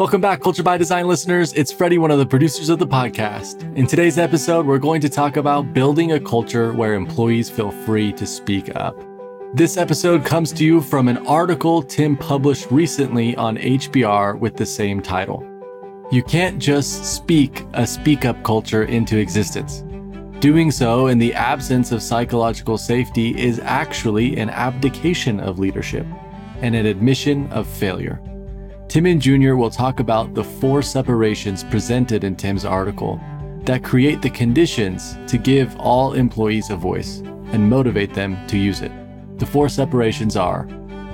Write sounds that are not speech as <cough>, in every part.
Welcome back, Culture by Design listeners. It's Freddie, one of the producers of the podcast. In today's episode, we're going to talk about building a culture where employees feel free to speak up. This episode comes to you from an article Tim published recently on HBR with the same title. You can't just speak a speak up culture into existence. Doing so in the absence of psychological safety is actually an abdication of leadership and an admission of failure. Tim and Junior will talk about the four separations presented in Tim's article that create the conditions to give all employees a voice and motivate them to use it. The four separations are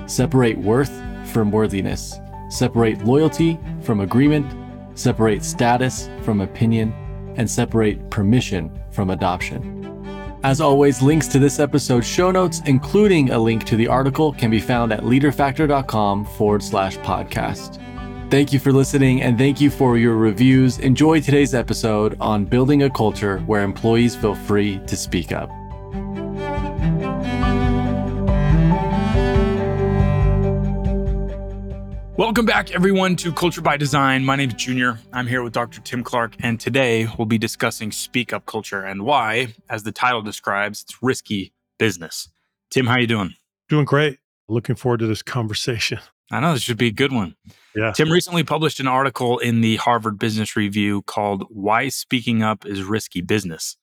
separate worth from worthiness, separate loyalty from agreement, separate status from opinion, and separate permission from adoption. As always, links to this episode's show notes, including a link to the article, can be found at leaderfactor.com forward slash podcast. Thank you for listening and thank you for your reviews. Enjoy today's episode on building a culture where employees feel free to speak up. Welcome back, everyone, to Culture by Design. My name is Junior. I'm here with Dr. Tim Clark, and today we'll be discussing speak up culture and why, as the title describes, it's risky business. Tim, how you doing? Doing great. Looking forward to this conversation. I know this should be a good one. Yeah. Tim recently published an article in the Harvard Business Review called Why Speaking Up is Risky Business.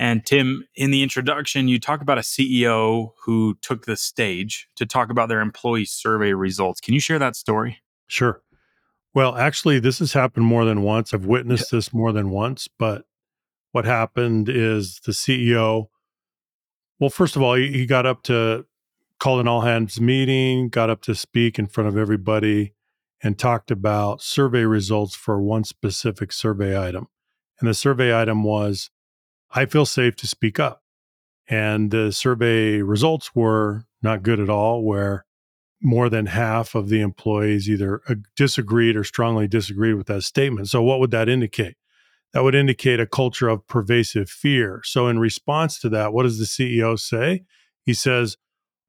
And Tim, in the introduction, you talk about a CEO who took the stage to talk about their employee survey results. Can you share that story? Sure. Well, actually, this has happened more than once. I've witnessed yeah. this more than once. But what happened is the CEO, well, first of all, he, he got up to call an all hands meeting, got up to speak in front of everybody, and talked about survey results for one specific survey item. And the survey item was I feel safe to speak up. And the survey results were not good at all, where more than half of the employees either disagreed or strongly disagreed with that statement. So, what would that indicate? That would indicate a culture of pervasive fear. So, in response to that, what does the CEO say? He says,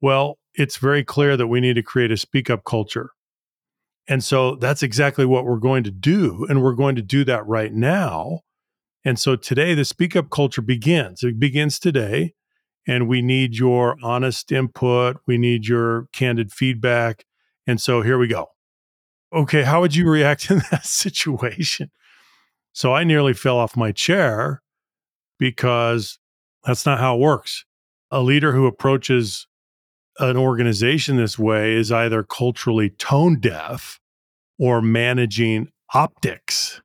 Well, it's very clear that we need to create a speak up culture. And so that's exactly what we're going to do. And we're going to do that right now and so today, the speak up culture begins. It begins today. And we need your honest input. We need your candid feedback. And so here we go. Okay, how would you react <laughs> in that situation? So I nearly fell off my chair because that's not how it works. A leader who approaches an organization this way is either culturally tone deaf or managing optics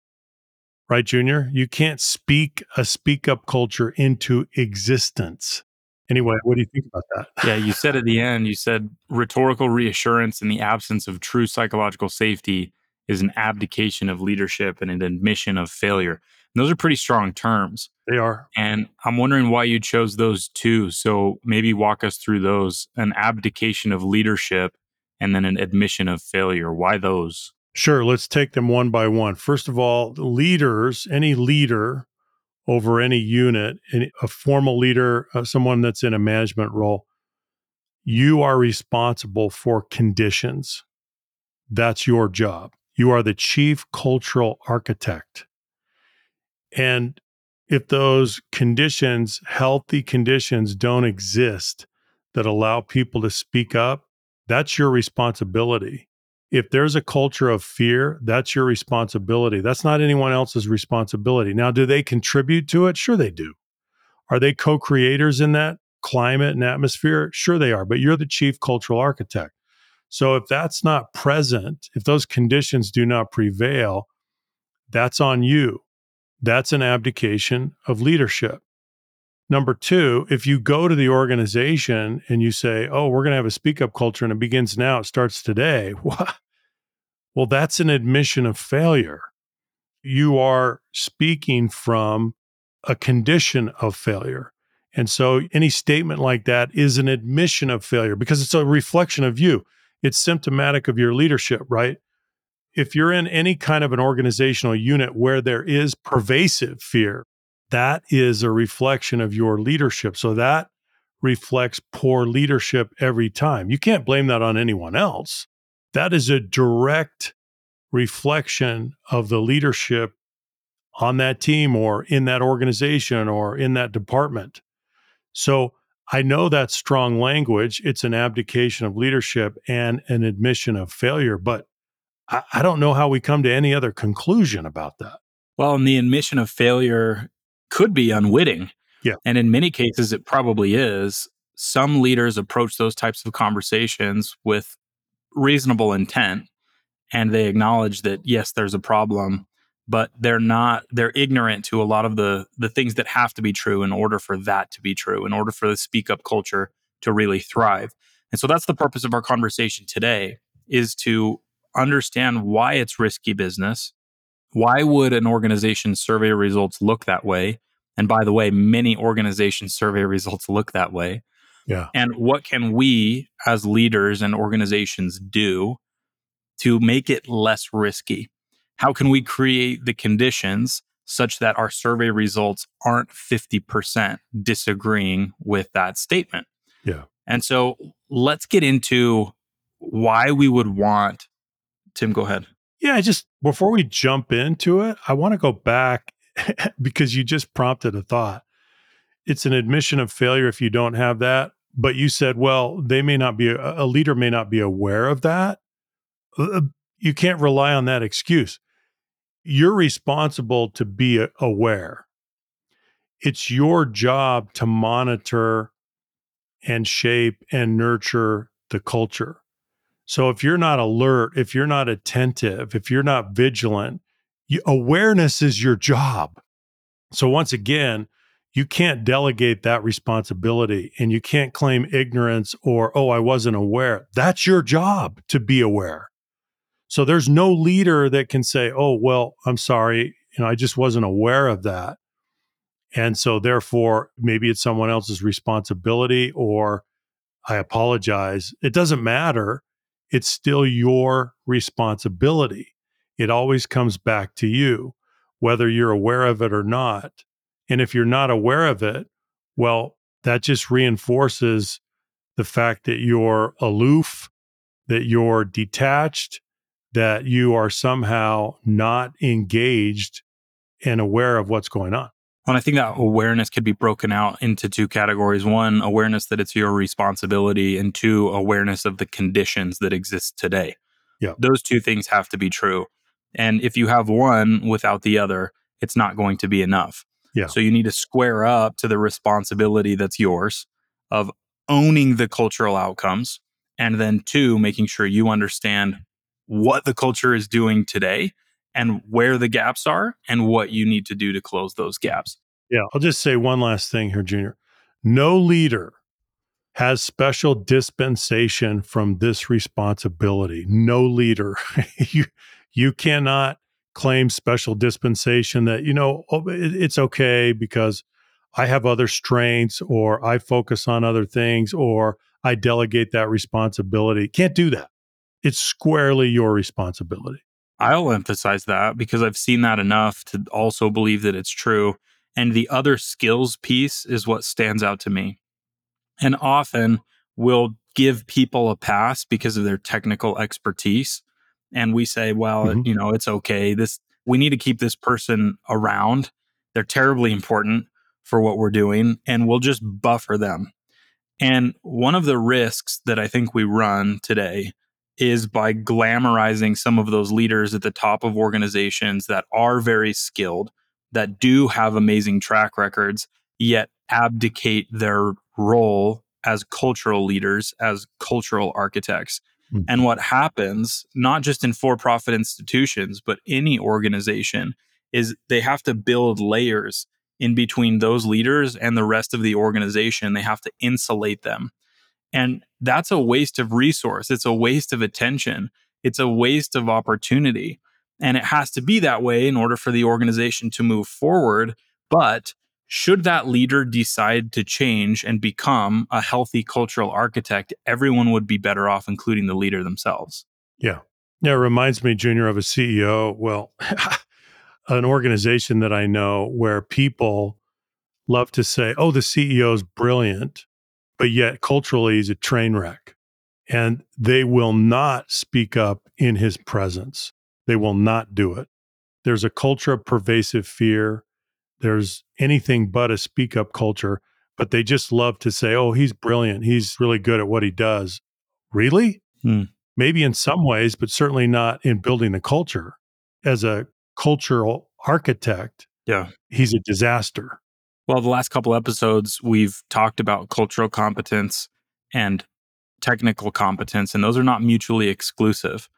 right, Junior? You can't speak a speak up culture into existence. Anyway, what do you think about that? yeah, you said at the end, you said rhetorical reassurance in the absence of true psychological safety is an abdication of leadership and an admission of failure. And those are pretty strong terms. They are. And I'm wondering why you chose those two. So maybe walk us through those an abdication of leadership and then an admission of failure. Why those? Sure, let's take them one by one. First of all, leaders, any leader over any unit, a formal leader, uh, someone that's in a management role, you are responsible for conditions. That's your job. You are the chief cultural architect. And if those conditions, healthy conditions, don't exist that allow people to speak up, that's your responsibility if there's a culture of fear, that's your responsibility. That's not anyone else's responsibility. Now, do they contribute to it? Sure, they do. Are they co creators in that climate and atmosphere? Sure, they are, but you're the chief cultural architect. So if that's not present, if those conditions do not prevail, that's on you. That's an abdication of leadership. Number two, if you go to the organization and you say, oh, we're going to have a speak up culture and it begins now, it starts today, <laughs> well, that's an admission of failure. You are speaking from a condition of failure. And so any statement like that is an admission of failure because it's a reflection of you. It's symptomatic of your leadership, right? If you're in any kind of an organizational unit where there is pervasive fear, that is a reflection of your leadership. So that reflects poor leadership every time. You can't blame that on anyone else. That is a direct reflection of the leadership on that team or in that organization or in that department. So I know that's strong language. It's an abdication of leadership and an admission of failure, but I, I don't know how we come to any other conclusion about that. Well, and the admission of failure could be unwitting. Yeah. And in many cases, it probably is. Some leaders approach those types of conversations with reasonable intent and they acknowledge that, yes, there's a problem, but they're not, they're ignorant to a lot of the, the things that have to be true in order for that to be true, in order for the speak up culture to really thrive. And so that's the purpose of our conversation today is to understand why it's risky business. Why would an organization's survey results look that way? And by the way, many organizations' survey results look that way. Yeah. And what can we as leaders and organizations do to make it less risky? How can we create the conditions such that our survey results aren't 50% disagreeing with that statement? Yeah. And so let's get into why we would want Tim, go ahead. Yeah, just before we jump into it, I want to go back <laughs> because you just prompted a thought. It's an admission of failure if you don't have that. But you said, well, they may not be, a leader may not be aware of that. Uh, uh, you can't rely on that excuse. You're responsible to be aware. It's your job to monitor and shape and nurture the culture. So if you're not alert, if you're not attentive, if you're not vigilant, you, awareness is your job. So once again, you can't delegate that responsibility and you can't claim ignorance or, oh, I wasn't aware. That's your job to be aware. So there's no leader that can say, oh, well, I'm sorry, you know, I just wasn't aware of that. And so therefore, maybe it's someone else's responsibility or I apologize. It doesn't matter it's still your responsibility. It always comes back to you, whether you're aware of it or not. And if you're not aware of it, well, that just reinforces the fact that you're aloof, that you're detached, that you are somehow not engaged and aware of what's going on. And I think that awareness could be broken out into two categories. One, awareness that it's your responsibility, and two, awareness of the conditions that exist today. Yeah. Those two things have to be true. And if you have one without the other, it's not going to be enough. Yeah. So you need to square up to the responsibility that's yours of owning the cultural outcomes. And then two, making sure you understand what the culture is doing today and where the gaps are and what you need to do to close those gaps. Yeah, I'll just say one last thing here, Junior. No leader has special dispensation from this responsibility. No leader. <laughs> you you cannot claim special dispensation that you know oh, it's okay because I have other strengths or I focus on other things or I delegate that responsibility. Can't do that. It's squarely your responsibility. I'll emphasize that because I've seen that enough to also believe that it's true. And the other skills piece is what stands out to me. And often we'll give people a pass because of their technical expertise. And we say, well, mm-hmm. you know, it's okay. This, we need to keep this person around. They're terribly important for what we're doing, and we'll just buffer them. And one of the risks that I think we run today is by glamorizing some of those leaders at the top of organizations that are very skilled, that do have amazing track records, yet abdicate their role as cultural leaders, as cultural architects. Mm-hmm. And what happens, not just in for profit institutions, but any organization, is they have to build layers in between those leaders and the rest of the organization. They have to insulate them. And that's a waste of resource. It's a waste of attention. It's a waste of opportunity. And it has to be that way in order for the organization to move forward. But should that leader decide to change and become a healthy cultural architect, everyone would be better off, including the leader themselves. Yeah. Yeah. It reminds me, Junior, of a CEO. Well, <laughs> an organization that I know where people love to say, oh, the CEO is brilliant but yet culturally he's a train wreck. And they will not speak up in his presence. they will not do it. There's a culture of pervasive fear. There's anything but a speak up culture, but they just love to say, oh, he's brilliant. He's really good at what he does. Really? Hmm. Maybe in some ways, but certainly not in building the culture. As a cultural architect, Yeah. he's a disaster. Well, the last couple episodes, we've talked about cultural competence and technical competence, and those are not mutually exclusive.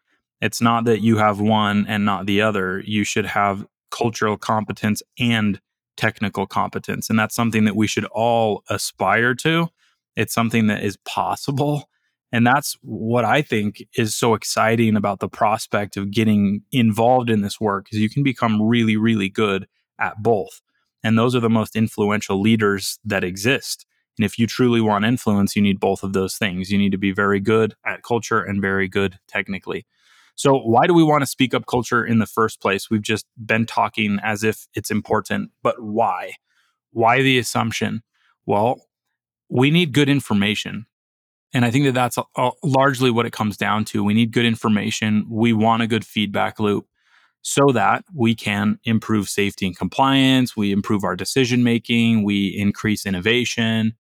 It's not that you have one and not the other. You should have cultural competence and technical competence. And that's something that we should all aspire to. It's something that is possible. And that's what I think is so exciting about the prospect of getting involved in this work is you can become really, really good at both. And those are the most influential leaders that exist. And if you truly want influence, you need both of those things. You need to be very good at culture and very good technically. So, why do we want to speak up culture in the first place? We've just been talking as if it's important, but why? Why the assumption? Well, we need good information. And I think that that's a, a- largely what it comes down to. We need good information. We want a good feedback loop so that we can improve safety and compliance, we improve our decision making, we increase innovation,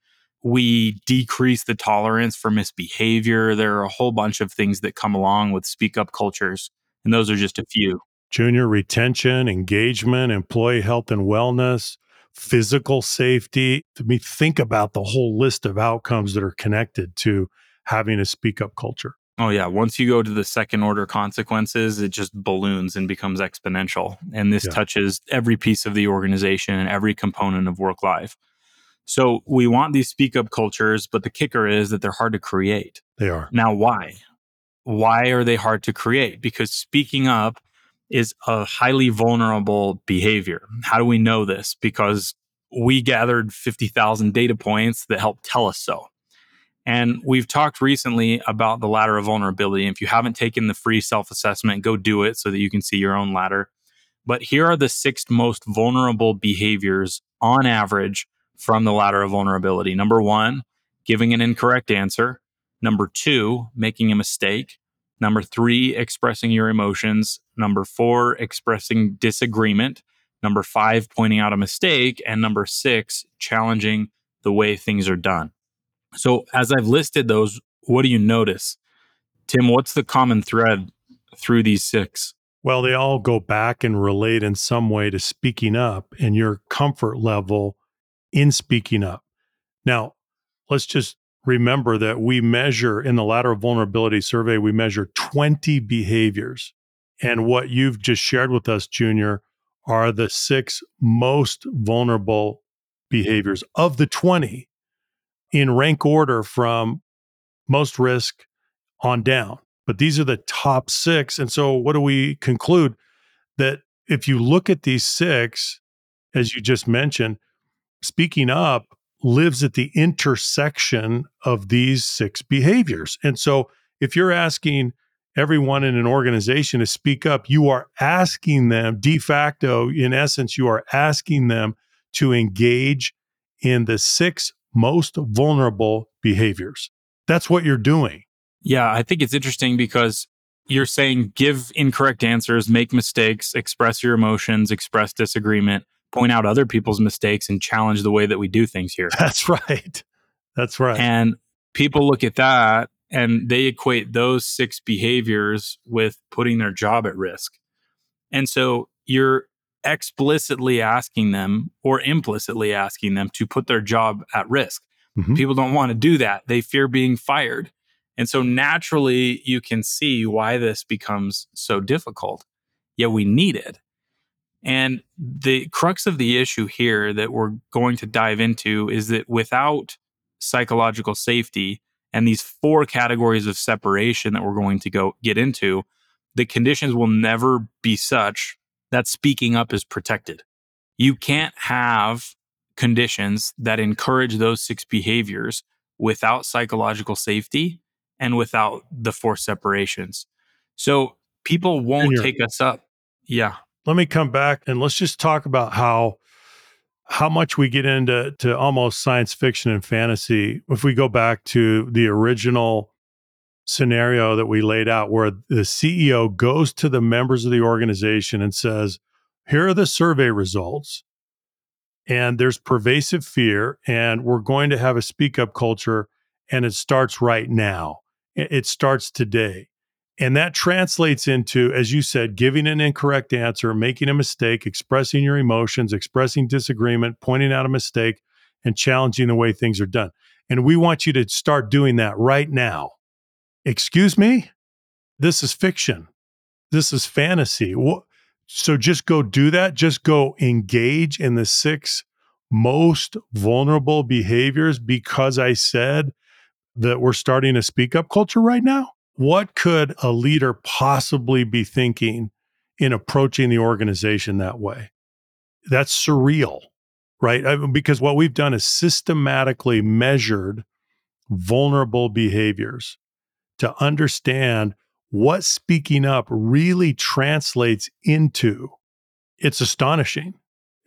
we decrease the tolerance for misbehavior. There are a whole bunch of things that come along with speak up cultures, and those are just a few. Junior retention, engagement, employee health and wellness, physical safety. To me, think about the whole list of outcomes that are connected to having a speak up culture. Oh, yeah. Once you go to the second order consequences, it just balloons and becomes exponential. And this Yeah. touches every piece of the organization and every component of work life. So we want these speak up cultures, but the kicker is that they're hard to create. They are. Now, why? Why are they hard to create? Because speaking up is a highly vulnerable behavior. How do we know this? Because we gathered 50,000 data points that help tell us so. And we've talked recently about the ladder of vulnerability. If you haven't taken the free self assessment, go do it so that you can see your own ladder. But here are the six most vulnerable behaviors on average from the ladder of vulnerability. Number one, giving an incorrect answer. Number two, making a mistake. Number three, expressing your emotions. Number four, expressing disagreement. Number five, pointing out a mistake. And number six, challenging the way things are done. So, as I've listed those, what do you notice? Tim, what's the common thread through these six? Well, they all go back and relate in some way to speaking up and your comfort level in speaking up. Now, let's just remember that we measure in the ladder of vulnerability survey, we measure 20 behaviors. And what you've just shared with us, Junior, are the six most vulnerable behaviors of the 20 in rank order from most risk on down. But these are the top six. And so, what do we conclude? That if you look at these six, as you just mentioned, speaking up lives at the intersection of these six behaviors. And so, if you're asking everyone in an organization to speak up, you are asking them de facto, in essence, you are asking them to engage in the six most vulnerable behaviors. That's what you're doing. Yeah, I think it's interesting because you're saying give incorrect answers, make mistakes, express your emotions, express disagreement, point out other people's mistakes, and challenge the way that we do things here. <laughs> That's right. That's right. And people look at that and they equate those six behaviors with putting their job at risk. And so you're explicitly asking them or implicitly asking them to put their job at risk. Mhm. People don't want to do that. They fear being fired. And so naturally, you can see why this becomes so difficult. Yet we need it. And the crux of the issue here that we're going to dive into is that without psychological safety and these four categories of separation that we're going to go get into, the conditions will never be such that speaking up is protected. You can't have conditions that encourage those six behaviors without psychological safety and without the four separations. So people won't take us up. Yeah. Let me come back and let's just talk about how how much we get into to almost science fiction and fantasy if we go back to the original scenario that we laid out where the CEO goes to the members of the organization and says, Here are the survey results. And there's pervasive fear, and we're going to have a speak up culture, and it starts right now. It starts today. And that translates into, as you said, giving an incorrect answer, making a mistake, expressing your emotions, expressing disagreement, pointing out a mistake, and challenging the way things are done. And we want you to start doing that right now. Excuse me? This is fiction. This is fantasy. So just go do that. Just go engage in the six most vulnerable behaviors because I said that we're starting a speak up culture right now. What could a leader possibly be thinking in approaching the organization that way? That's surreal, right? Because what we've done is systematically measured vulnerable behaviors to understand what speaking up really translates into. It's astonishing,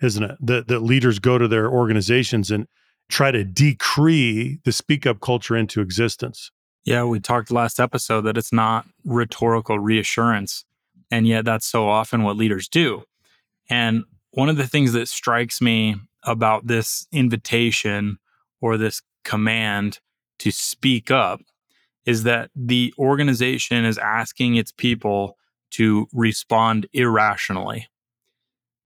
isn't it? That, that leaders go to their organizations and try to decree the speak up culture into existence. Yeah, we talked last episode that it's not rhetorical reassurance. And yet, that's so often what leaders do. And one of the things that strikes me about this invitation or this command to speak up is that the organization is asking its people to respond irrationally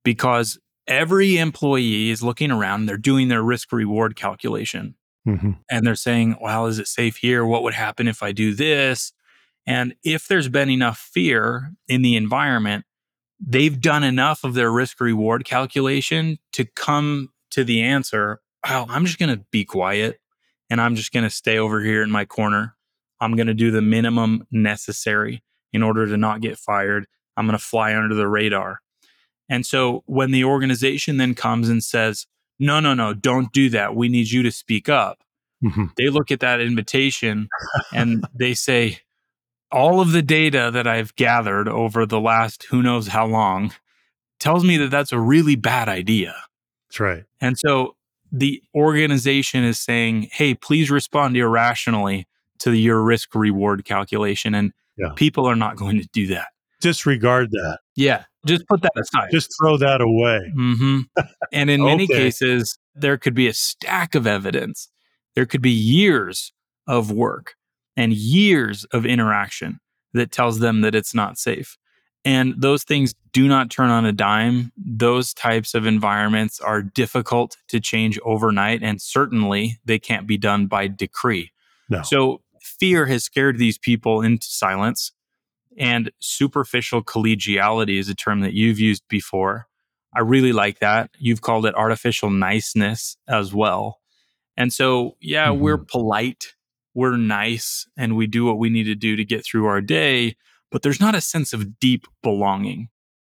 because every employee is looking around, they're doing their risk reward calculation. Mm-hmm. And they're saying, well, is it safe here? What would happen if I do this? And if there's been enough fear in the environment, they've done enough of their risk reward calculation to come to the answer, well, I'm just going to be quiet and I'm just going to stay over here in my corner I'm going to do the minimum necessary in order to not get fired. I'm going to fly under the radar. And so when the organization then comes and says, no, no, no, don't do that. We need you to speak up. Mm-hmm. They look at that invitation and <laughs> they say, all of the data that I've gathered over the last who knows how long tells me that that's a really bad idea. That's right. And so the organization is saying, hey, please respond irrationally to your risk reward calculation. And yeah. people are not going to do that. Disregard that. Yeah. Just put that aside. Just throw that away. Mm-hmm. And in many cases, there could be a stack of evidence. There could be years of work and years of interaction that tells them that it's not safe. And those things do not turn on a dime. Those types of environments are difficult to change overnight. And certainly they can't be done by decree. No. So fear has scared these people into silence. And superficial collegiality is a term that you've used before. I really like that. You've called it artificial niceness as well. And so, yeah, mm-hmm. we're polite, we're nice, and we do what we need to do to get through our day, but there's not a sense of deep belonging.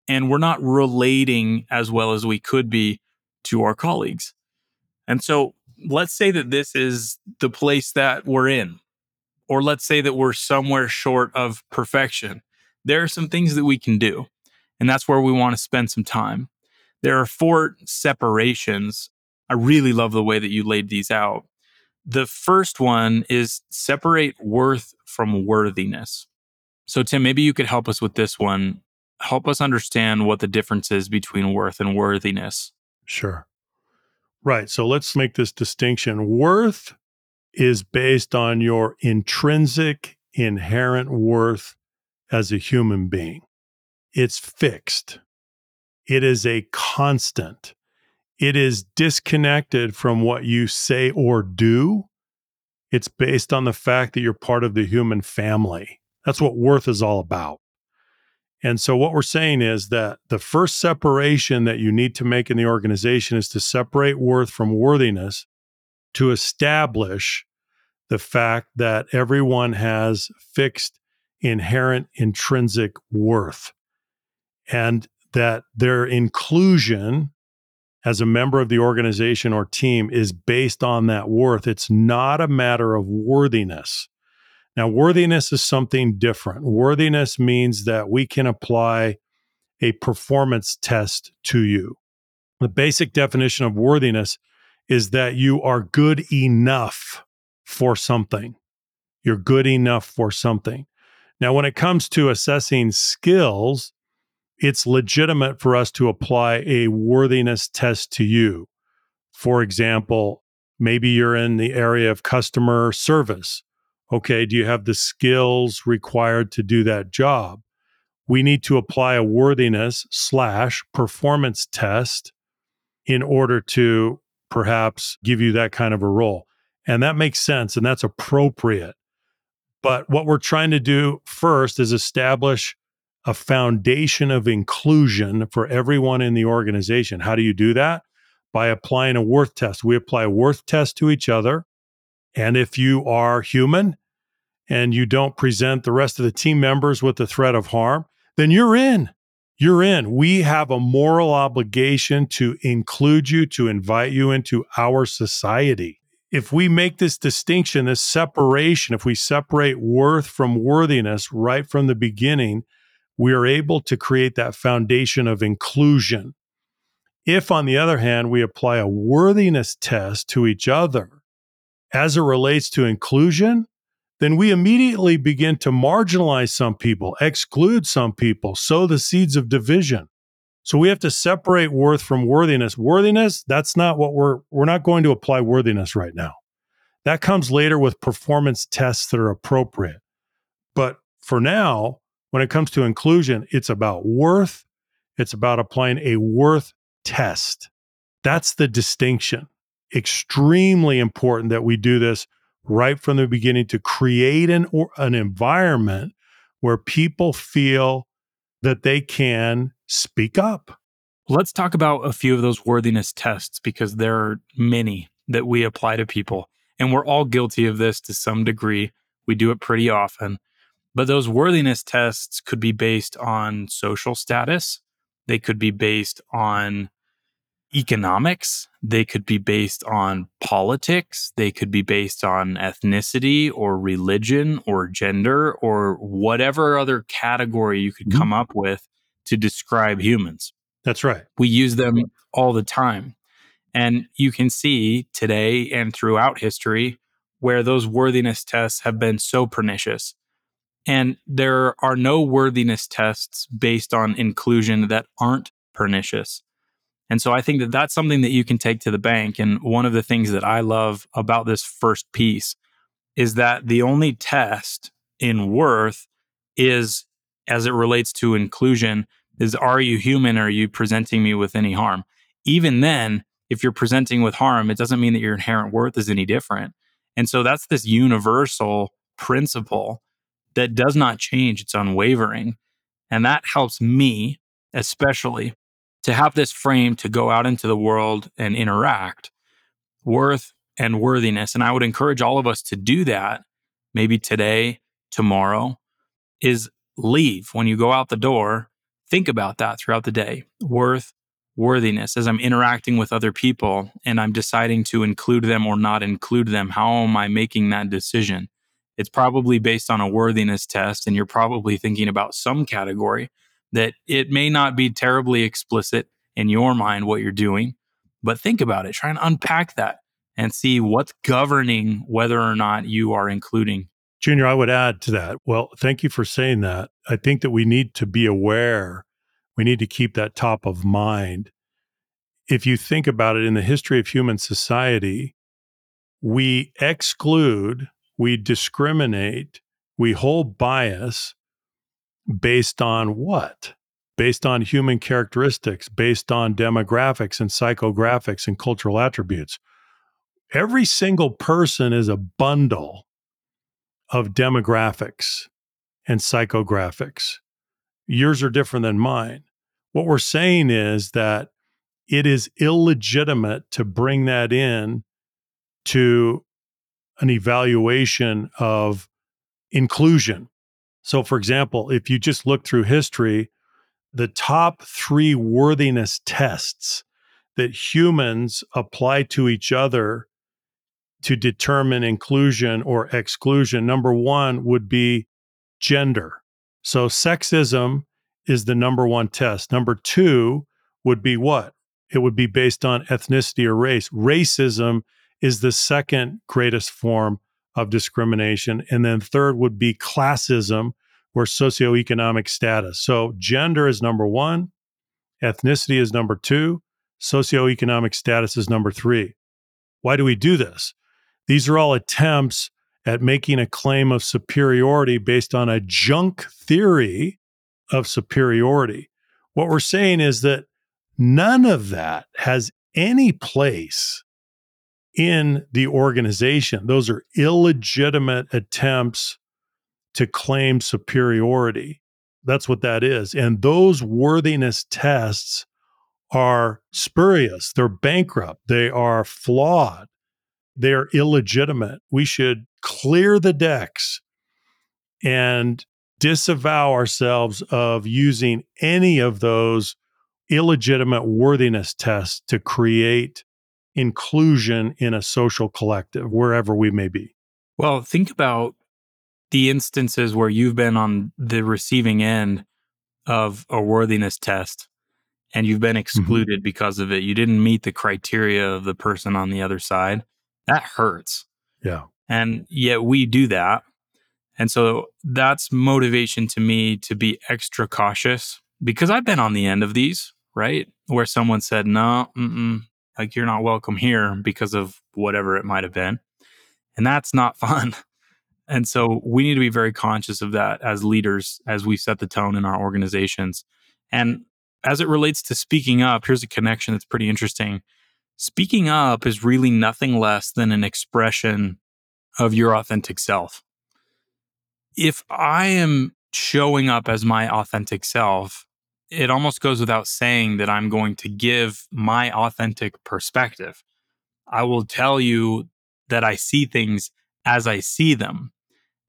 And we're not relating as well as we could be to our colleagues. And so, let's say that this is the place that we're in or let's say that we're somewhere short of perfection, there are some things that we can do. And that's where we want to spend some time. There are four separations. I really love the way that you laid these out. The first one is separate worth from worthiness. So, Tim, maybe you could help us with this one. Help us understand what the difference is between worth and worthiness. Sure. Right. So let's make this distinction. Worth is based on your intrinsic, inherent worth as a human being. It's fixed, it is a constant, it is disconnected from what you say or do. It's based on the fact that you're part of the human family. That's what worth is all about. And so, what we're saying is that the first separation that you need to make in the organization is to separate worth from worthiness to establish the fact that everyone has fixed inherent intrinsic worth and that their inclusion as a member of the organization or team is based on that worth. It's not a matter of worthiness. Now, worthiness is something different. Worthiness means that we can apply a performance test to you. The basic definition of worthiness is that you are good enough for something. You're good enough for something. Now, when it comes to assessing skills, it's legitimate for us to apply a worthiness test to you. For example, maybe you're in the area of customer service. Okay, do you have the skills required to do that job? We need to apply a worthiness slash performance test in order to perhaps give you that kind of a role. And that makes sense and that's appropriate. But what we're trying to do first is establish a foundation of inclusion for everyone in the organization. How do you do that? By applying a worth test. We apply a worth test to each other. And if you are human and you don't present the rest of the team members with the threat of harm, then you're in. You're in. We have a moral obligation to include you, to invite you into our society. If we make this distinction, this separation, if we separate worth from worthiness right from the beginning, we are able to create that foundation of inclusion. If, on the other hand, we apply a worthiness test to each other as it relates to inclusion, then we immediately begin to marginalize some people, exclude some people, sow the seeds of division. So we have to separate worth from worthiness. Worthiness, that's not what we're we're not going to apply worthiness right now. That comes later with performance tests that are appropriate. But for now, when it comes to inclusion, it's about worth, it's about applying a worth test. That's the distinction. Extremely important that we do this right from the beginning to create an, or, an environment where people feel that they can speak up. Let's talk about a few of those worthiness tests because there are many that we apply to people. And we're all guilty of this to some degree. We do it pretty often. But those worthiness tests could be based on social status, they could be based on economics, they could be based on politics, they could be based on ethnicity or religion or gender or whatever other category you could mm-hmm. come up with to describe humans. That's right. We use them all the time. And you can see today and throughout history where those worthiness tests have been so pernicious. And there are no worthiness tests based on inclusion that aren't pernicious. And so I think that that's something that you can take to the bank. And one of the things that I love about this first piece is that the only test in worth is as it relates to inclusion is are you human? Are you presenting me with any harm? Even then, if you're presenting with harm, it doesn't mean that your inherent worth is any different. And so that's this universal principle that does not change, it's unwavering. And that helps me, especially, to have this frame to go out into the world and interact worth and worthiness. And I would encourage all of us to do that maybe today, tomorrow, is leave. When you go out the door, think about that throughout the day worth, worthiness. As I'm interacting with other people and I'm deciding to include them or not include them, how am I making that decision? it's probably based on a worthiness test and you're probably thinking about some category that it may not be terribly explicit in your mind what you're doing but think about it try and unpack that and see what's governing whether or not you are including junior i would add to that well thank you for saying that i think that we need to be aware we need to keep that top of mind if you think about it in the history of human society we exclude we discriminate, we hold bias based on what? Based on human characteristics, based on demographics and psychographics and cultural attributes. Every single person is a bundle of demographics and psychographics. Yours are different than mine. What we're saying is that it is illegitimate to bring that in to an evaluation of inclusion. So, for example, if you just look through history, the top three worthiness tests that humans apply to each other to determine inclusion or exclusion, number one would be gender. So, sexism is the number one test. Number two would be what? It would be based on ethnicity or race. Racism is the second greatest form of discrimination. And then third would be classism or socioeconomic status. So gender is number one, ethnicity is number two, socioeconomic status is number three. Why do we do this? These are all attempts at making a claim of superiority based on a junk theory of superiority. What we're saying is that none of that has any place in the organization. Those are illegitimate attempts to claim superiority. That's what that is. And those worthiness tests are spurious, they're bankrupt, they are flawed, they're illegitimate. We should clear the decks and disavow ourselves of using any of those illegitimate worthiness tests to create inclusion in a social collective, wherever we may be. Well, think about the instances where you've been on the receiving end of a worthiness test and you've been mm-hmm. excluded mm-hmm. because of it. You didn't meet the criteria of the person on the other side. That hurts. Yeah. And yet we do that. And so that's motivation to me to be extra cautious because I've been on the end of these, right? Where someone said, no, like you're not welcome here because of whatever it might have been. And that's not <laughs> fun. And so we need to be very conscious of that as leaders as we set the tone in our organizations. And as it relates to speaking up, here's a connection that's pretty interesting. Speaking up is really nothing less than an expression of your authentic self. If I am showing up as my authentic self, it almost goes without saying that I'm going to give my authentic perspective. I will tell you that I see things as I see them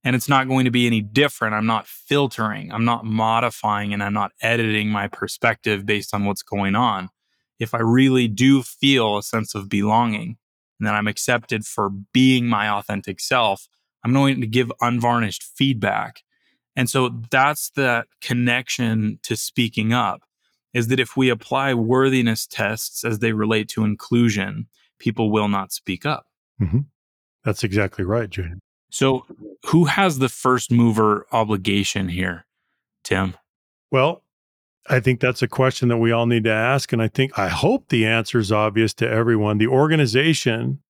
and it's not going to be any different. I'm not filtering, I'm not modifying, and I'm not editing my perspective based on what's going on. If I really do feel a sense of belonging and that I'm accepted for being my authentic self, I'm going to give unvarnished feedback. And so that's the connection to speaking up is that if we apply worthiness tests as they relate to inclusion, people will not speak up. Mm-hmm. That's exactly right, Junior. So, who has the first mover obligation here, Tim? Well, I think that's a question that we all need to ask. And I think, I hope the answer is obvious to everyone. The organization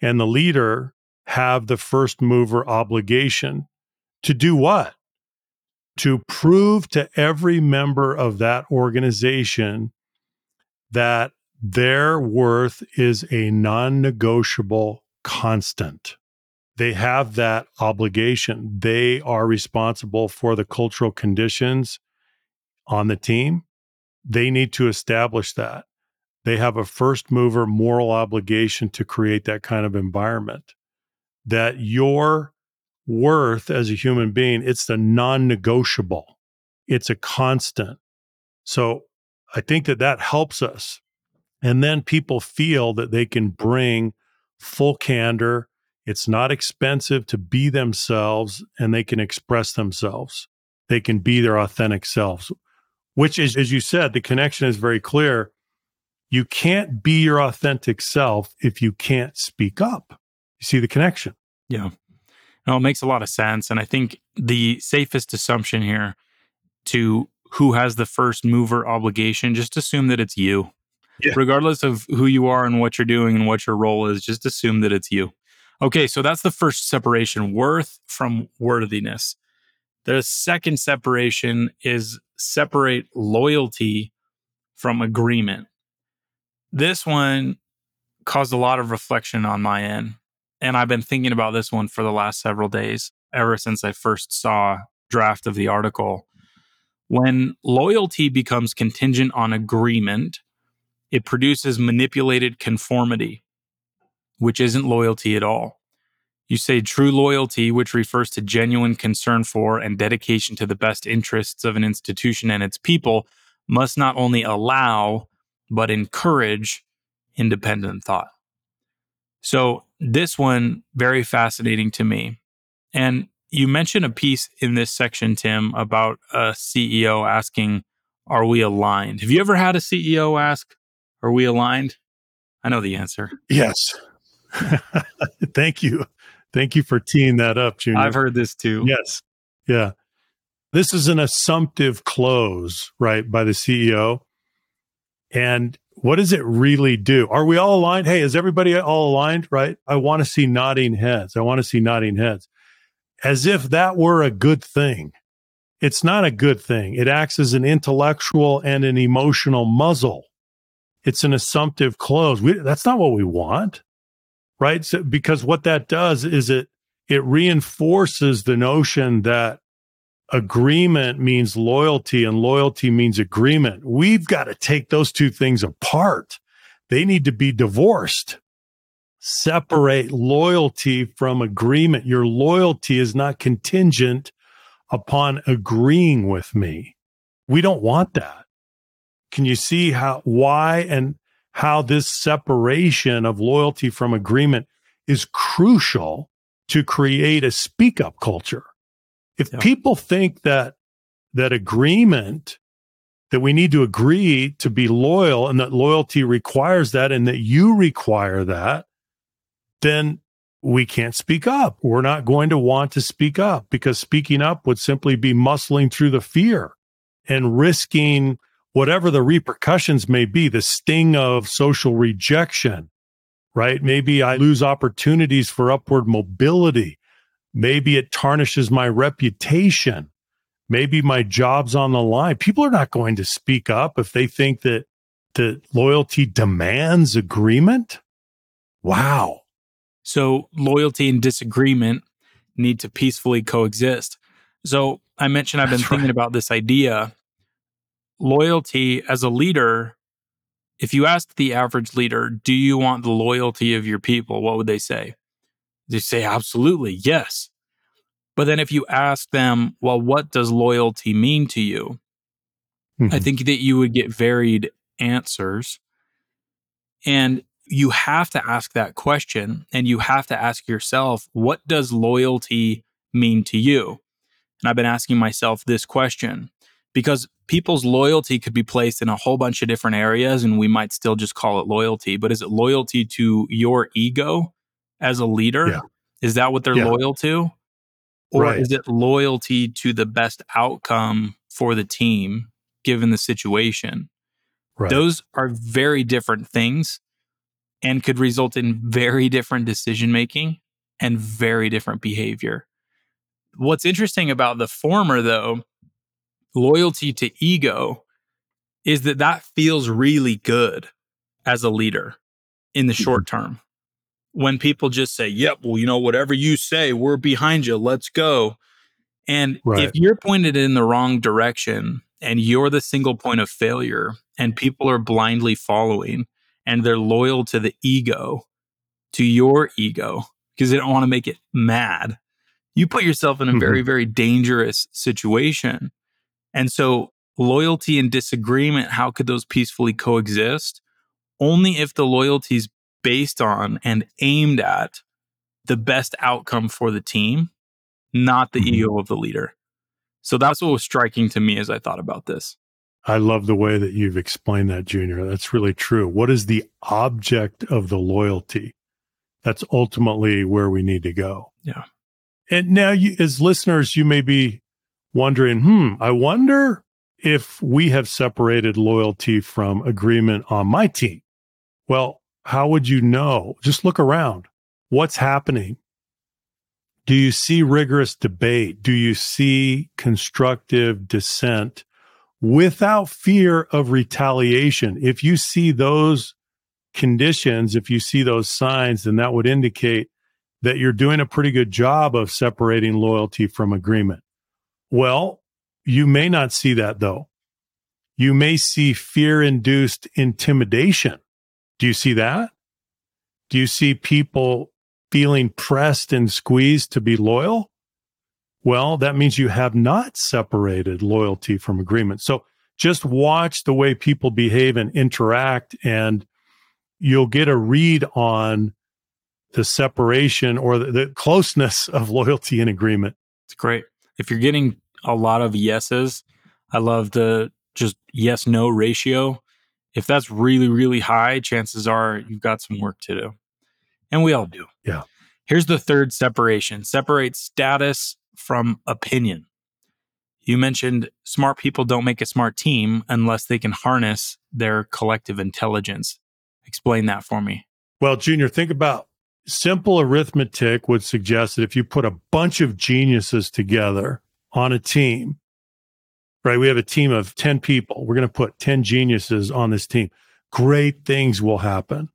and the leader have the first mover obligation to do what? To prove to every member of that organization that their worth is a non negotiable constant they have that obligation. They are responsible for the cultural conditions on the team. They need to establish that. They have a first mover moral obligation to create that kind of environment. That your worth as a human being, it's the non negotiable, it's a constant. So I think that that helps us. And then people feel that they can bring full candor it's not expensive to be themselves and they can express themselves. They can be their authentic selves, which is, as you said, the connection is very clear. You can't be your authentic self if you can't speak up. You see the connection? Yeah. No, it makes a lot of sense. And I think the safest assumption here to who has the first mover obligation, just assume that it's you. Yeah. Regardless of who you are and what you're doing and what your role is, just assume that it's you. Okay, so that's the first separation worth from worthiness. The second separation is separate loyalty from agreement. This one caused a lot of reflection on my end. And I've been thinking about this one for the last several days, ever since I first saw draft of the article. When loyalty becomes contingent on agreement, it produces manipulated conformity which isn't loyalty at all. You say true loyalty, which refers to genuine concern for and dedication to the best interests of an institution and its people, must not only allow, but encourage independent thought. So, this one, very fascinating to me. And you mentioned a piece in this section, Tim, about a CEO asking, Are we aligned? Have you ever had a CEO ask, Are we aligned? I know the answer. Yes. <laughs> Thank you. Thank you for teeing that up, Junior. I've heard this too. Yes. Yeah. This is an assumptive close, right, by the CEO. And what does it really do? Are we all aligned? Hey, is everybody all aligned? Right. I want to see nodding heads. I want to see nodding heads as if that were a good thing. It's not a good thing. It acts as an intellectual and an emotional muzzle. It's an assumptive close. We, that's not what we want. Right. So, because what that does is it, it reinforces the notion that agreement means loyalty and loyalty means agreement. We've got to take those two things apart. They need to be divorced. Separate loyalty from agreement. Your loyalty is not contingent upon agreeing with me. We don't want that. Can you see how, why and how this separation of loyalty from agreement is crucial to create a speak up culture? If yeah. people think that that agreement that we need to agree to be loyal and that loyalty requires that and that you require that, then we can't speak up. We're not going to want to speak up because speaking up would simply be muscling through the fear and risking whatever the repercussions may be, the sting of social rejection, right? Maybe I lose opportunities for upward mobility. Maybe it tarnishes my reputation. Maybe my job's on the line. People are not going to speak up if they think that that loyalty demands agreement. Wow. So loyalty and disagreement need to peacefully coexist. So I mentioned I've been That's thinking right. about this idea. Loyalty as a leader, if you ask the average leader, do you want the loyalty of your people? What would they say? They say, absolutely, yes. But then if you ask them, well, what does loyalty mean to you? Mm-hmm. I think that you would get varied answers. And you have to ask that question and you have to ask yourself, what does loyalty mean to you? And I've been asking myself this question because people's loyalty could be placed in a whole bunch of different areas and we might still just call it loyalty. But is it loyalty to your ego? as a leader? Yeah. Is that what they're yeah. loyal to? Or right. is it loyalty to the best outcome for the team given the situation? Right. Those are very different things and could result in very different decision making and very different behavior. What's interesting about the former, though, loyalty to ego, is that that feels really good as a leader in the short mm-hmm. term when people just say, yep, well, you know, whatever you say, we're behind you, let's go. And right. if you're pointed in the wrong direction and you're the single point of failure and people are blindly following and they're loyal to the ego, to your ego, because they don't want to make it mad, you put yourself in a mm-hmm. very, very dangerous situation. And so, loyalty and disagreement, how could those peacefully coexist? Only if the loyalty is based on and aimed at the best outcome for the team, not the mm-hmm. ego of the leader. So that's what was striking to me as I thought about this. I love the way that you've explained that, Junior. That's really true. What is the object of the loyalty? That's ultimately where we need to go. Yeah. And now, you, as listeners, you may be wondering, hmm, I wonder if we have separated loyalty from agreement on my team. Well, how would you know? Just look around. What's happening? Do you see rigorous debate? Do you see constructive dissent without fear of retaliation? If you see those conditions, if you see those signs, then that would indicate that you're doing a pretty good job of separating loyalty from agreement. Well, you may not see that though. You may see fear induced intimidation do you see that? Do you see people feeling pressed and squeezed to be loyal? Well, that means you have not separated loyalty from agreement. So just watch the way people behave and interact, and you'll get a read on the separation or the, the closeness of loyalty and agreement. It's great. If you're getting a lot of yeses, I love the just yes no ratio if that's really, really high, chances are you've got some work to do. And we all do. Yeah. Here's the third separation separate status from opinion. You mentioned smart people don't make a smart team unless they can harness their collective intelligence. Explain that for me. Well, Junior, think about simple arithmetic would suggest that if you put a bunch of geniuses together on a team, right? We have a team of 10 people. We're going to put 10 geniuses on this team. Great things will happen.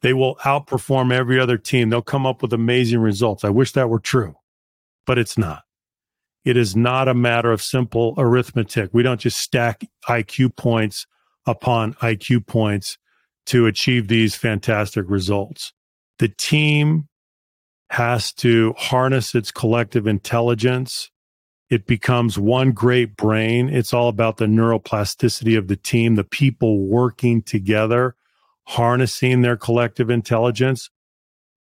They will outperform every other team. They'll come up with amazing results. I wish that were true, but it's not. It is not a matter of simple arithmetic. We don't just stack IQ points upon IQ points to achieve these fantastic results. The team has to harness its collective intelligence. It becomes one great brain. It's all about the neuroplasticity of the team, the people working together, harnessing their collective intelligence.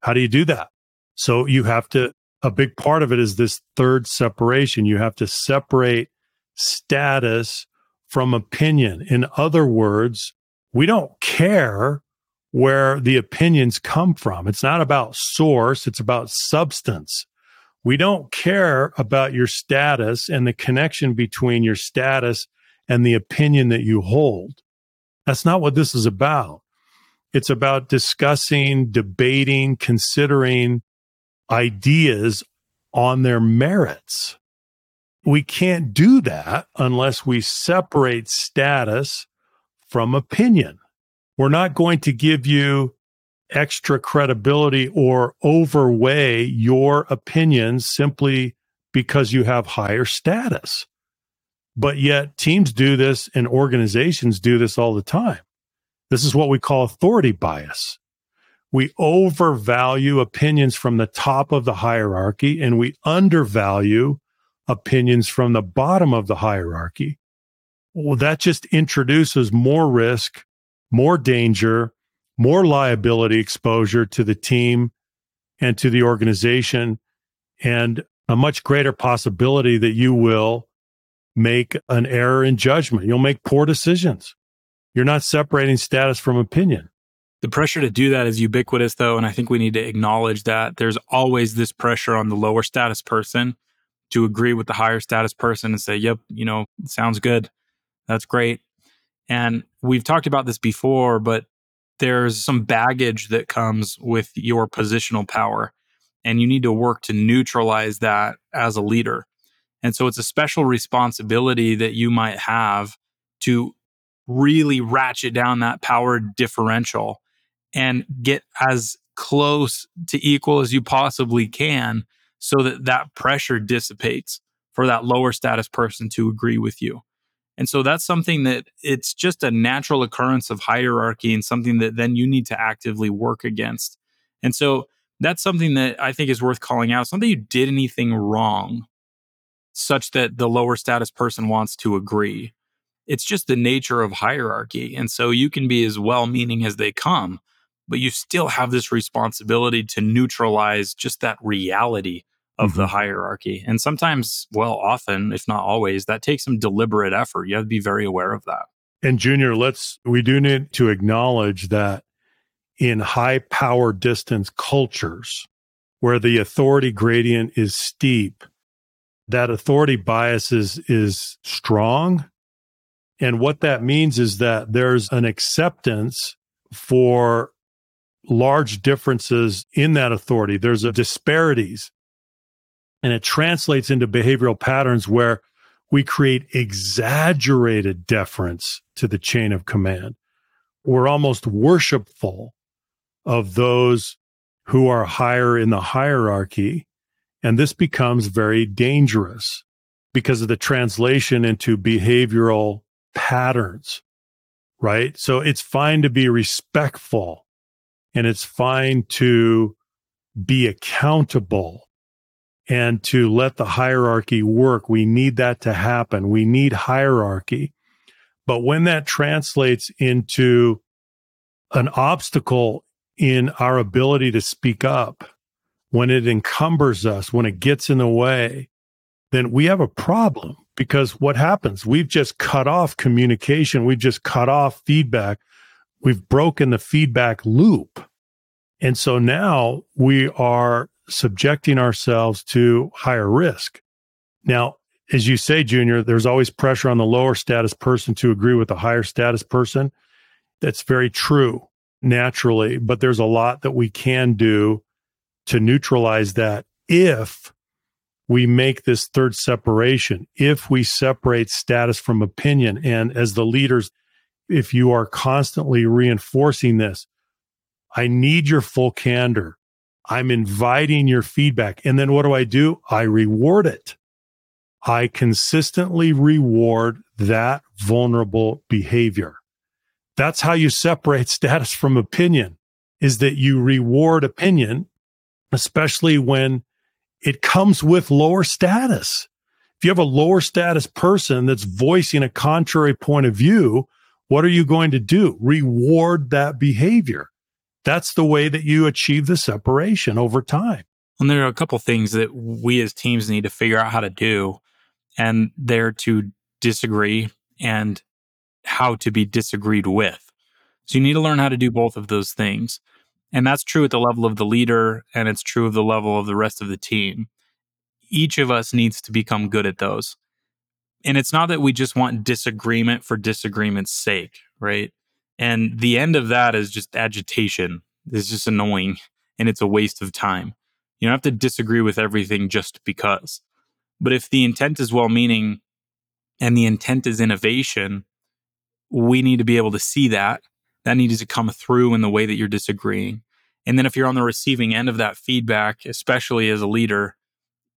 How do you do that? So you have to a big part of it is this third separation. You have to separate status from opinion. In other words, we don't care where the opinions come from. It's not about source, it's about substance. We don't care about your status and the connection between your status and the opinion that you hold. That's not what this is about. It's about discussing, debating, considering ideas on their merits. We can't do that unless we separate status from opinion. We're not going to give you extra credibility or overweigh your opinions simply because you have higher status. But yet, teams do this and organizations do this all the time. This is what we call authority bias we overvalue opinions from the top of the hierarchy and we undervalue opinions from the bottom of the hierarchy. Well, that just introduces more risk, more danger, more liability exposure to the team and to the organization, and a much greater possibility that you will make an error in judgment. You'll make poor decisions. You're not separating status from opinion. The pressure to do that is ubiquitous, though. And I think we need to acknowledge that there's always this pressure on the lower status person to agree with the higher status person and say, yep, you know, sounds good. That's great. And we've talked about this before, but there's some baggage that comes with your positional power. And you need to work to neutralize that as a leader. And so it's a special responsibility that you might have to really ratchet down that power differential and get as close to equal as you possibly can so that that pressure dissipates for that lower status person to agree with you. And so that's something that it's just a natural occurrence of hierarchy and something that then you need to actively work against. And so that's something that I think is worth calling out. Something you did anything wrong such that the lower status person wants to agree. It's just the nature of hierarchy. And so you can be as well meaning as they come, but you still have this responsibility to neutralize just that reality of mm-hmm. the hierarchy. And sometimes, well, often, if not always, that takes some deliberate effort. You have to be very aware of that. And Junior, let's, we do need to acknowledge that in high power distance cultures where the authority gradient is steep, that authority bias is, is strong. And what that means is that there's an acceptance for large differences in that authority. There's a disparities and it translates into behavioral patterns where we create exaggerated deference to the chain of command. We're almost worshipful of those who are higher in the hierarchy. And this becomes very dangerous because of the translation into behavioral patterns, right? So it's fine to be respectful and it's fine to be accountable and to let the hierarchy work. We need that to happen. We need hierarchy. But when that translates into an obstacle in our ability to speak up, when it encumbers us, when it gets in the way, then we have a problem because what happens? We've just cut off communication. We've just cut off feedback we've broken the feedback loop. And so now we are subjecting ourselves to higher risk. Now, as you say, Junior, there's always pressure on the lower status person to agree with the higher status person. That's very true naturally, but there's a lot that we can do to neutralize that if we make this third separation, if we separate status from opinion. And as the leaders, if you are constantly reinforcing this, I need your full candor. I'm inviting your feedback. And then what do I do? I reward it. I consistently reward that vulnerable behavior. That's how you separate status from opinion is that you reward opinion, especially when it comes with lower status. If you have a lower status person that's voicing a contrary point of view, what are you going to do? Reward that behavior. That's the way that you achieve the separation over time. And there are a couple things that we as teams need to figure out how to do, and they're to disagree and how to be disagreed with. So you need to learn how to do both of those things. And that's true at the level of the leader, and it's true of the level of the rest of the team. Each of us needs to become good at those. And it's not that we just want disagreement for disagreement's sake, right? And the end of that is just agitation. It's just annoying and it's a waste of time. You don't have to disagree with everything just because. But if the intent is well meaning and the intent is innovation, we need to be able to see that that needs to come through in the way that you're disagreeing. And then if you're on the receiving end of that feedback, especially as a leader,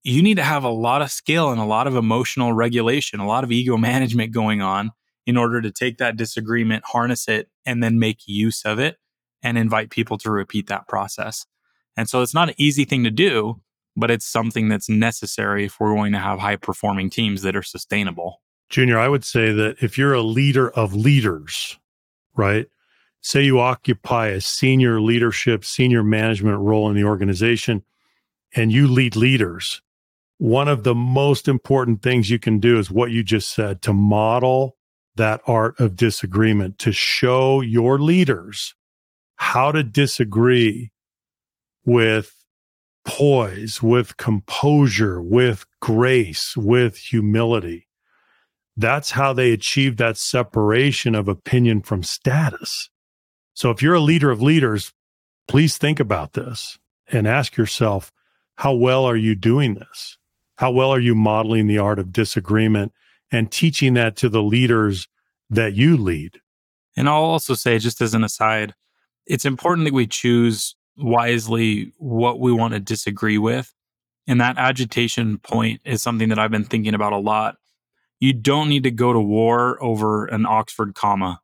you need to have a lot of skill and a lot of emotional regulation, a lot of ego <laughs> management going on in order to take that disagreement, harness it, and then make use of it and invite people to repeat that process. And so it's not an easy thing to do, but it's something that's necessary if we're going to have high performing teams that are sustainable. Junior, I would say that if you're a leader of leaders, right? say you occupy a senior leadership, senior management role in the organization, and you lead leaders, one of the most important things you can do is what you just said to model that art of disagreement, to show your leaders how to disagree with poise, with composure, with grace, with humility. That's how they achieve that separation of opinion from status. So if you're a leader of leaders, please think about this and ask yourself, how well are you doing this? How well are you modeling the art of disagreement and teaching that to the leaders that you lead? And I'll also say, just as an aside, it's important that we choose wisely what we want to disagree with. And that agitation point is something that I've been thinking about a lot. You don't need to go to war over an Oxford comma.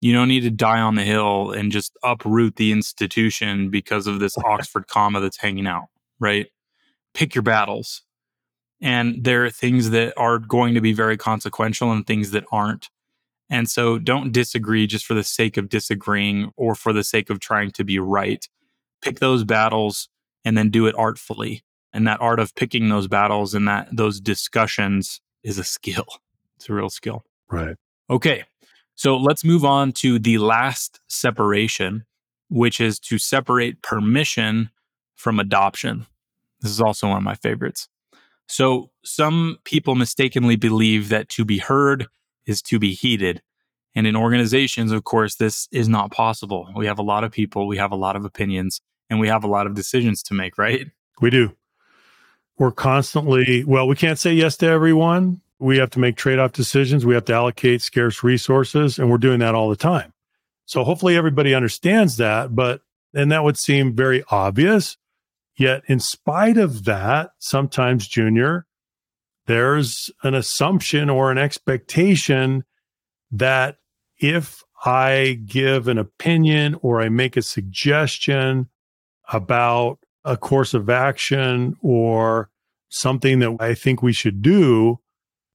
You don't need to die on the hill and just uproot the institution because of this <laughs> Oxford comma that's hanging out, right? Pick your battles. And there are things that are going to be very consequential and things that aren't. And so don't disagree just for the sake of disagreeing or for the sake of trying to be right. Pick those battles and then do it artfully. And that art of picking those battles and that those discussions is a skill. <laughs> It's a real skill. Right. Okay. So let's move on to the last separation, which is to separate permission from adoption. This is also one of my favorites. So some people mistakenly believe that to be heard is to be heeded. And in organizations, of course, this is not possible. We have a lot of people, we have a lot of opinions, and we have a lot of decisions to make, right? We do. We're constantly, well, we can't say yes to everyone, we have to make trade off decisions. We have to allocate scarce resources, and we're doing that all the time. So hopefully everybody understands that. But, and that would seem very obvious. Yet, in spite of that, sometimes, Junior, there's an assumption or an expectation that if I give an opinion or I make a suggestion about a course of action or something that I think we should do,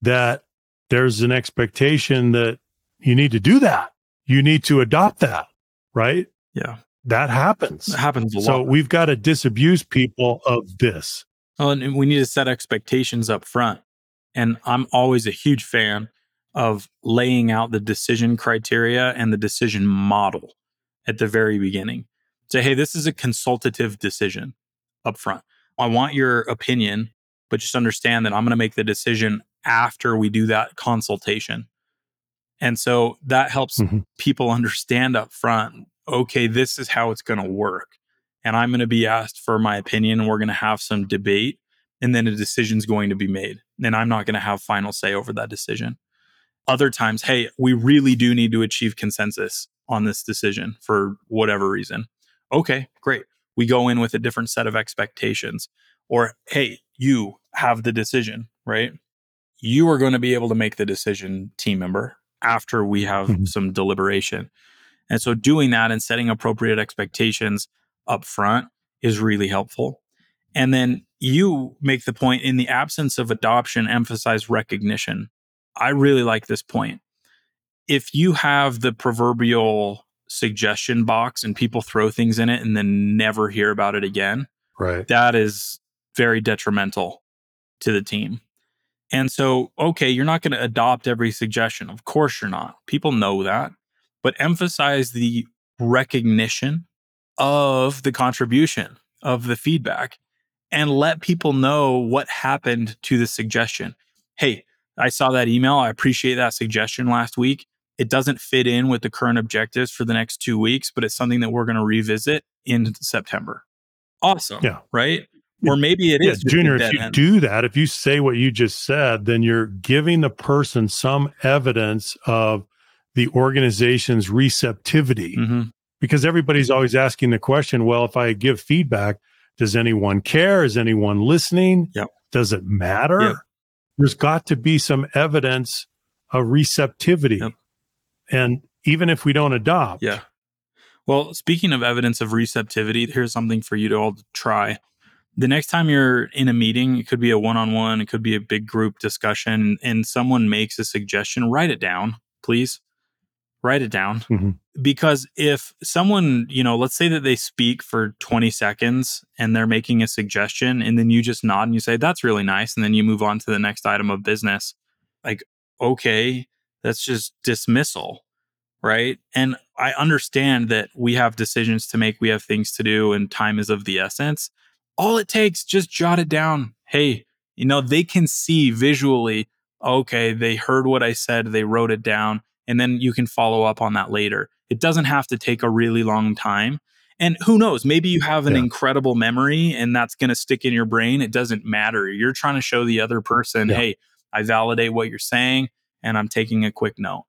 that there's an expectation that you need to do that. You need to adopt that, right? Yeah. That happens. It happens a so lot. So we've got to disabuse people of this. Oh, and we need to set expectations up front. And I'm always a huge fan of laying out the decision criteria and the decision model at the very beginning. Say, hey, this is a consultative decision up front. I want your opinion, but just understand that I'm going to make the decision after we do that consultation. And so that helps Mm-hmm. people understand up front okay, this is how it's going to work. And I'm going to be asked for my opinion, and we're going to have some debate, and then a decision's going to be made. And I'm not going to have final say over that decision. Other times, hey, we really do need to achieve consensus on this decision for whatever reason. Okay, great. We go in with a different set of expectations. Or, hey, you have the decision, right? You are going to be able to make the decision, team member, after we have Mhm. some deliberation. And so doing that and setting appropriate expectations up front is really helpful. And then you make the point in the absence of adoption, emphasize recognition. I really like this point. If you have the proverbial suggestion box and people throw things in it and then never hear about it again, Right. that is very detrimental to the team. And so, okay, you're not going to adopt every suggestion. Of course, you're not. People know that, but emphasize the recognition of the contribution, of the feedback, and let people know what happened to the suggestion. Hey, I saw that email. I appreciate that suggestion last week. It doesn't fit in with the current objectives for the next two weeks, but it's something that we're going to revisit in September. Awesome. Yeah. Right. Or maybe it Yeah, is Junior, if you end. do that, if you say what you just said, then you're giving the person some evidence of the organization's receptivity Mhm. because everybody's always asking the question, well, if I give feedback, does anyone care? Is anyone listening? Yep. Does it matter? Yep. There's got to be some evidence of receptivity. Yep. And even if we don't adopt, Yeah. Well, speaking of evidence of receptivity, here's something for you to all try. The next time you're in a meeting, it could be a one on one, it could be a big group discussion, and someone makes a suggestion, write it down, please. Write it down. Mhm. Because if someone, you know, let's say that they speak for 20 seconds and they're making a suggestion, and then you just nod and you say, that's really nice. And then you move on to the next item of business. Like, okay, that's just dismissal right? And I understand that we have decisions to make, we have things to do, and time is of the essence. All it takes, just jot it down. Hey, you know, they can see visually, okay, they heard what I said, they wrote it down, and then you can follow up on that later. It doesn't have to take a really long time. And who knows, maybe you have an Yeah. incredible memory and that's going to stick in your brain. It doesn't matter. You're trying to show the other person, Yeah. hey, I validate what you're saying and I'm taking a quick note.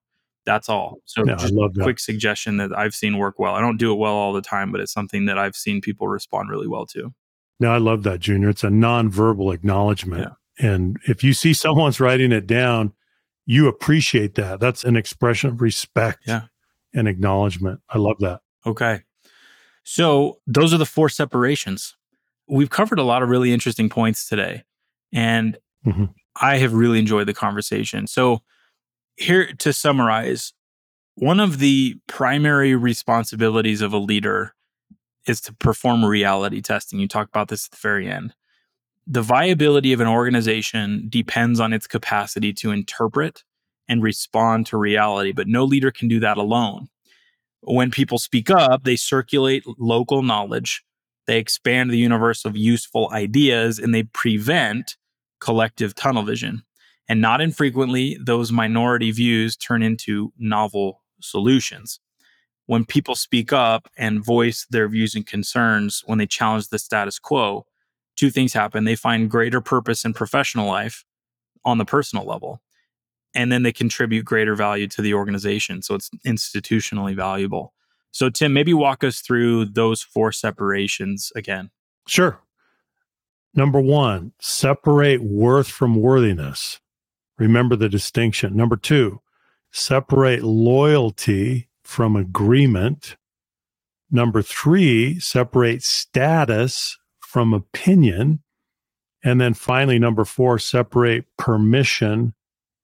That's all. So Yeah, just that. quick suggestion that I've seen work well. I don't do it well all the time, but it's something that I've seen people respond really well to. No, I love that, Junior. It's a nonverbal acknowledgement. And if you see someone's writing it down, you appreciate that. That's an expression of respect Yeah. and acknowledgement. I love that. Okay. So those are the four separations. We've covered a lot of really interesting points today. And Mhm. I have really enjoyed the conversation. So, here to summarize, one of the primary responsibilities of a leader is to perform reality testing. You talk about this at the very end. The viability of an organization depends on its capacity to interpret and respond to reality, but no leader can do that alone. When people speak up, they circulate local knowledge, they expand the universe of useful ideas, and they prevent collective tunnel vision. And not infrequently, those minority views turn into novel solutions. When people speak up and voice their views and concerns when they challenge the status quo, two things happen. They find greater purpose in professional life on the personal level, and then they contribute greater value to the organization. So it's institutionally valuable. So, Tim, maybe walk us through those four separations again. Sure. Number one, separate worth from worthiness. Remember the distinction. Number two, separate loyalty from agreement. Number three, separate status from opinion. And then finally, number four, separate permission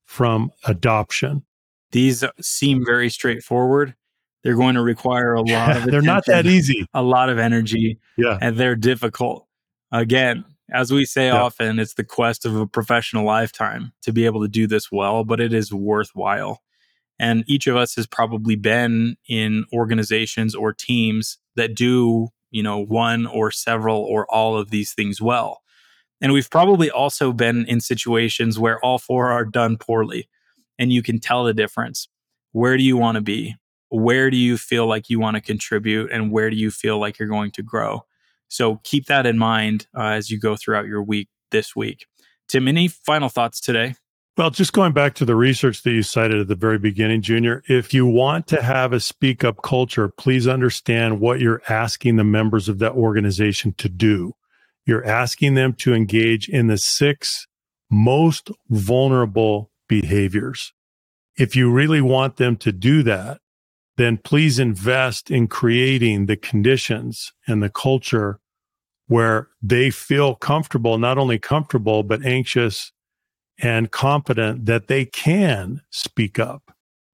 from adoption. These seem very straightforward. They're going to require a lot of <laughs> They're not that easy. a lot of energy, Yeah. and they're difficult. Again, as we say Yeah. often, it's the quest of a professional lifetime to be able to do this well, but it is worthwhile. And each of us has probably been in organizations or teams that do you know, one or several or all of these things well. And we've probably also been in situations where all four are done poorly and you can tell the difference. Where do you want to be? Where do you feel like you want to contribute? And where do you feel like you're going to grow? So keep that in mind uh, as you go throughout your week this week. Tim, any final thoughts today? Well, just going back to the research that you cited at the very beginning, Junior, if you want to have a speak up culture, please understand what you're asking the members of that organization to do. You're asking them to engage in the six most vulnerable behaviors. If you really want them to do that, then please invest in creating the conditions and the culture where they feel comfortable, not only comfortable, but anxious and confident that they can speak up.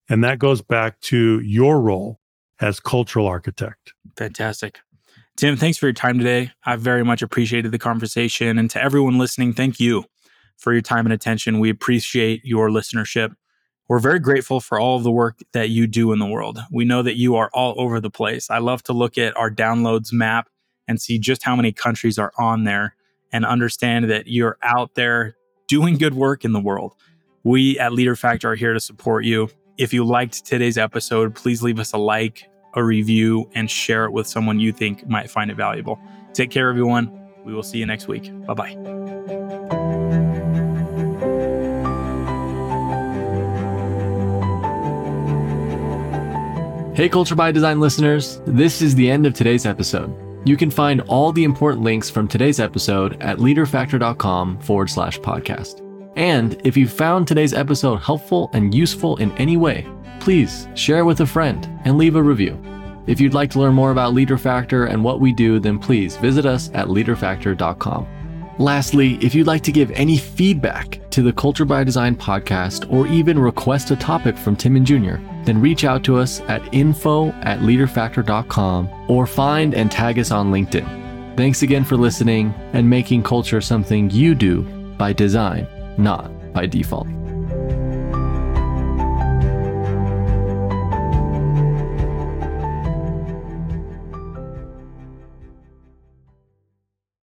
And that goes back to your role as cultural architect. Fantastic. Tim, thanks for your time today. I very much appreciated the conversation. And to everyone listening, thank you for your time and attention. We appreciate your listenership. We're very grateful for all of the work that you do in the world. We know that you are all over the place. I love to look at our downloads map and see just how many countries are on there and understand that you're out there doing good work in the world. We at Leader Factor are here to support you. If you liked today's episode, please leave us a like, a review, and share it with someone you think might find it valuable. Take care, everyone. We will see you next week. Bye bye. Hey, Culture by Design listeners, this is the end of today's episode. You can find all the important links from today's episode at leaderfactor.com forward slash podcast. And if you found today's episode helpful and useful in any way, please share with a friend and leave a review. If you'd like to learn more about Leader Factor and what we do, then please visit us at leaderfactor.com. Lastly, if you'd like to give any feedback to the Culture by Design podcast or even request a topic from Tim and Junior, then reach out to us at info at leaderfactor.com or find and tag us on LinkedIn. Thanks again for listening and making culture something you do by design, not by default.